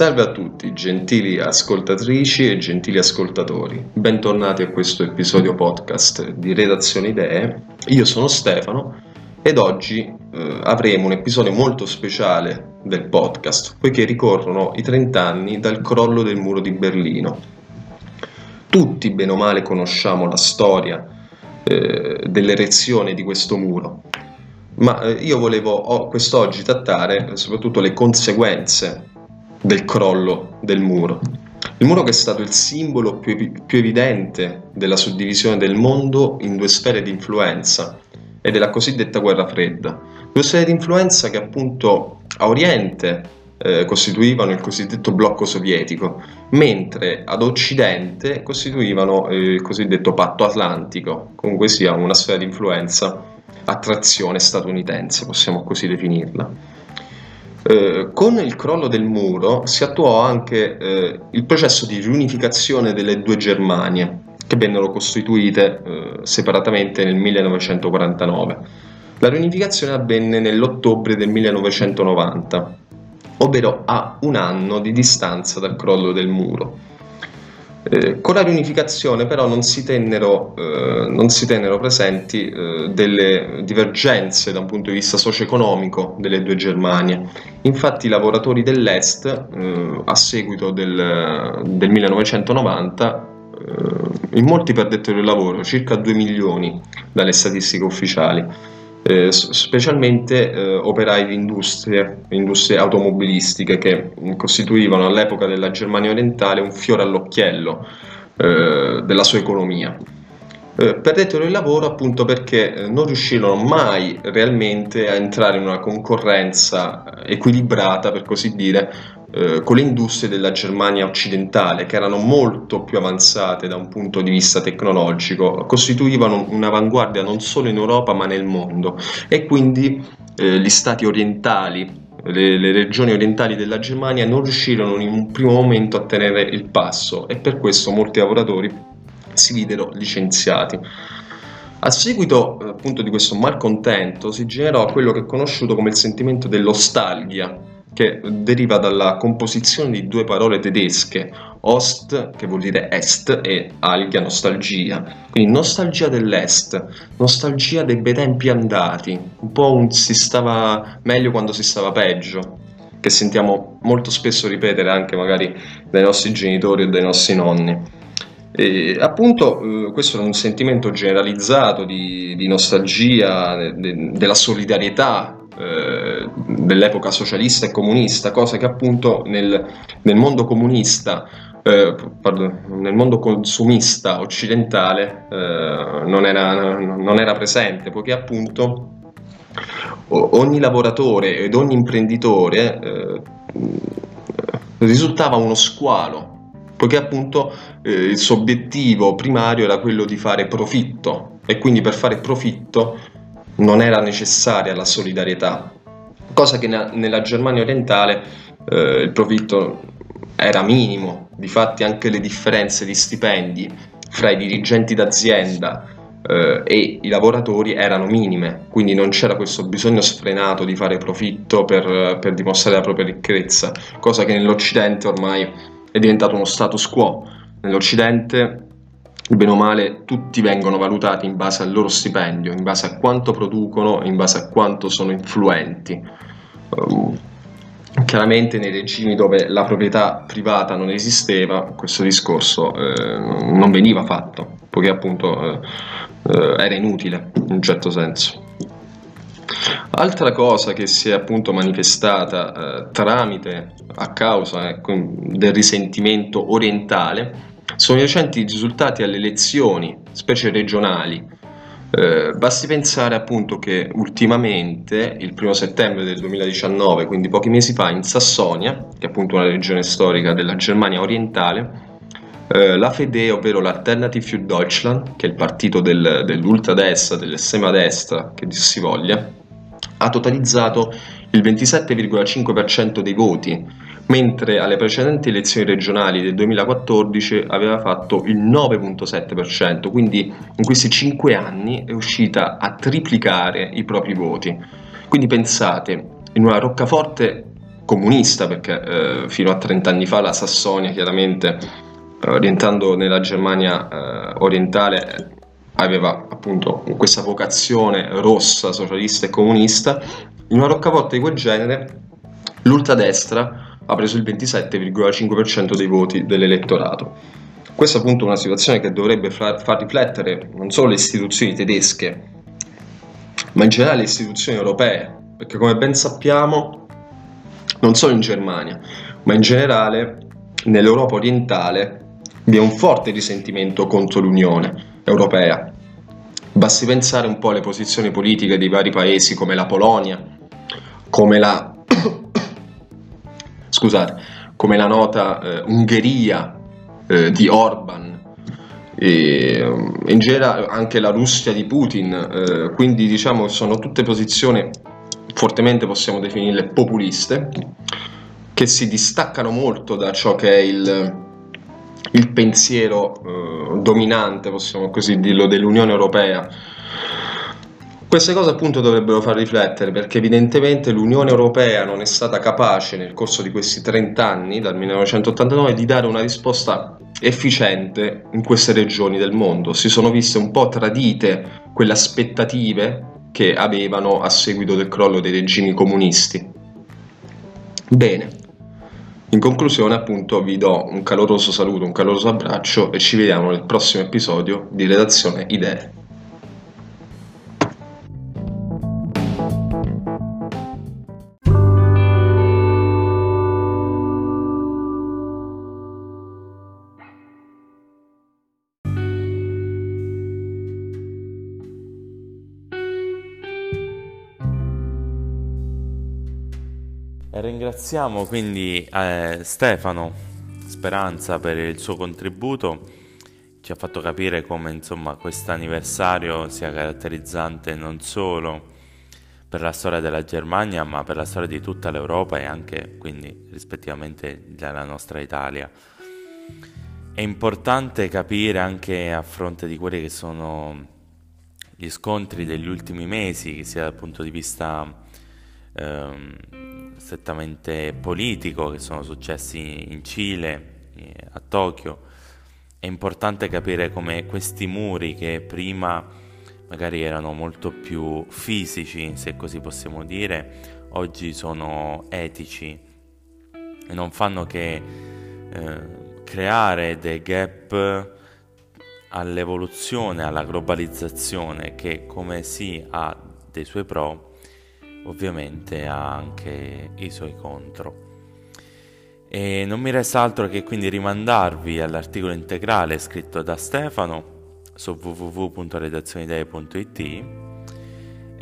Salve a tutti, gentili ascoltatrici e gentili ascoltatori. Bentornati a questo episodio podcast di Redazione Idee. Io sono Stefano ed oggi eh, avremo un episodio molto speciale del podcast, poiché ricorrono i 30 anni dal crollo del muro di Berlino. Tutti, bene o male, conosciamo la storia eh, dell'erezione di questo muro, ma eh, io volevo quest'oggi trattare soprattutto le conseguenze del crollo del muro. Il muro che è stato il simbolo più, più evidente della suddivisione del mondo in due sfere di influenza e della cosiddetta guerra fredda. Due sfere di influenza che appunto a Oriente eh, costituivano il cosiddetto blocco sovietico, mentre ad Occidente costituivano eh, il cosiddetto patto atlantico, comunque sia una sfera di influenza a trazione statunitense, possiamo così definirla. Eh, con il crollo del muro si attuò anche eh, il processo di riunificazione delle due Germanie, che vennero costituite eh, separatamente nel 1949. La riunificazione avvenne nell'ottobre del 1990, ovvero a un anno di distanza dal crollo del muro. Eh, con la riunificazione però non si tennero, eh, non si tennero presenti eh, delle divergenze da un punto di vista socio-economico delle due Germanie. Infatti i lavoratori dell'Est eh, a seguito del, del 1990 eh, in molti perdettero il lavoro, circa 2 milioni dalle statistiche ufficiali eh, specialmente eh, operai di industrie, industrie automobilistiche che costituivano all'epoca della Germania orientale un fiore all'occhiello eh, della sua economia. Eh, perdettero il lavoro appunto perché eh, non riuscirono mai realmente a entrare in una concorrenza equilibrata, per così dire, eh, con le industrie della Germania occidentale, che erano molto più avanzate da un punto di vista tecnologico, costituivano un'avanguardia non solo in Europa ma nel mondo. E quindi eh, gli stati orientali le, le, regioni orientali della Germania non riuscirono in un primo momento a tenere il passo e per questo molti lavoratori si videro licenziati. A seguito appunto di questo malcontento si generò quello che è conosciuto come il sentimento dell'ostalgia, che deriva dalla composizione di due parole tedesche, Ost, che vuol dire est, e Algia, nostalgia. Quindi nostalgia dell'est, nostalgia dei bei tempi andati, un po' un si stava meglio quando si stava peggio, che sentiamo molto spesso ripetere anche magari dai nostri genitori o dai nostri nonni. E appunto eh, questo è un sentimento generalizzato di, di nostalgia, de, della solidarietà eh, dell'epoca socialista e comunista, cosa che appunto nel, nel mondo comunista, eh, pardon, nel mondo consumista occidentale eh, non era, non, era, presente, poiché appunto ogni lavoratore ed ogni imprenditore risultava uno squalo, poiché appunto eh, il suo obiettivo primario era quello di fare profitto e quindi per fare profitto non era necessaria la solidarietà, cosa che nella Germania orientale eh, il profitto era minimo, difatti anche le differenze di stipendi fra i dirigenti d'azienda eh, e i lavoratori erano minime, quindi non c'era questo bisogno sfrenato di fare profitto per, per dimostrare la propria ricchezza, cosa che nell'Occidente ormai è diventato uno status quo. Nell'Occidente bene o male tutti vengono valutati in base al loro stipendio, in base a quanto producono, in base a quanto sono influenti. Um, chiaramente nei regimi dove la proprietà privata non esisteva, questo discorso eh, non veniva fatto, poiché appunto eh, eh, era inutile in un certo senso. Altra cosa che si è appunto manifestata eh, tramite, a causa ecco, del risentimento orientale, sono i recenti risultati alle elezioni, specie regionali. Eh, basti pensare appunto che ultimamente, il primo settembre del 2019, quindi pochi mesi fa, in Sassonia, che è appunto una regione storica della Germania orientale, eh, la Fede, ovvero l'Alternative für Deutschland, che è il partito del, dell'ultradestra, dell'estrema destra, che dir si voglia, ha totalizzato il 27,5% dei voti, mentre alle precedenti elezioni regionali del 2014 aveva fatto il 9,7%, quindi in questi 5 anni è riuscita a triplicare i propri voti. Quindi pensate, in una roccaforte comunista, perché eh, fino a 30 anni fa la Sassonia chiaramente rientrando nella Germania eh, orientale aveva appunto questa vocazione rossa, socialista e comunista, in una roccaforte di quel genere l'ultradestra ha preso il 27,5% dei voti dell'elettorato. Questa è appunto una situazione che dovrebbe far riflettere non solo le istituzioni tedesche, ma in generale le istituzioni europee, perché come ben sappiamo, non solo in Germania, ma in generale nell'Europa orientale vi è un forte risentimento contro l'Unione Europea. Basti pensare un po' alle posizioni politiche dei vari paesi come la Polonia, come la, scusate, come la nota eh, Ungheria eh, di Orban, e in generale anche la Russia di Putin, eh, quindi diciamo che sono tutte posizioni fortemente possiamo definirle populiste, che si distaccano molto da ciò che è il, il pensiero eh, dominante, possiamo così dirlo, dell'Unione Europea. Queste cose appunto dovrebbero far riflettere perché evidentemente l'Unione Europea non è stata capace nel corso di questi 30 anni, dal 1989, di dare una risposta efficiente in queste regioni del mondo. Si sono viste un po' tradite quelle aspettative che avevano a seguito del crollo dei regimi comunisti. Bene, in conclusione appunto vi do un caloroso saluto, un caloroso abbraccio e ci vediamo nel prossimo episodio di Redazione Idee. Ringraziamo quindi eh, Stefano Speranza per il suo contributo, ci ha fatto capire come insomma questo anniversario sia caratterizzante non solo per la storia della Germania ma per la storia di tutta l'Europa e anche quindi rispettivamente della nostra Italia. È importante capire anche a fronte di quelli che sono gli scontri degli ultimi mesi, sia dal punto di vista ehm, strettamente politico che sono successi in Cile, eh, a Tokyo. È importante capire come questi muri che prima magari erano molto più fisici, se così possiamo dire, oggi sono etici e non fanno che eh, creare dei gap all'evoluzione, alla globalizzazione che come sì ha dei suoi pro, ovviamente ha anche i suoi contro. E non mi resta altro che quindi rimandarvi all'articolo integrale scritto da Stefano su www.redazionidee.it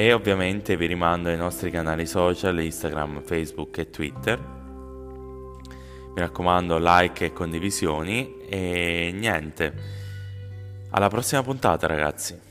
e ovviamente vi rimando ai nostri canali social Instagram, Facebook e Twitter. Mi raccomando like e condivisioni e niente. Alla prossima puntata ragazzi.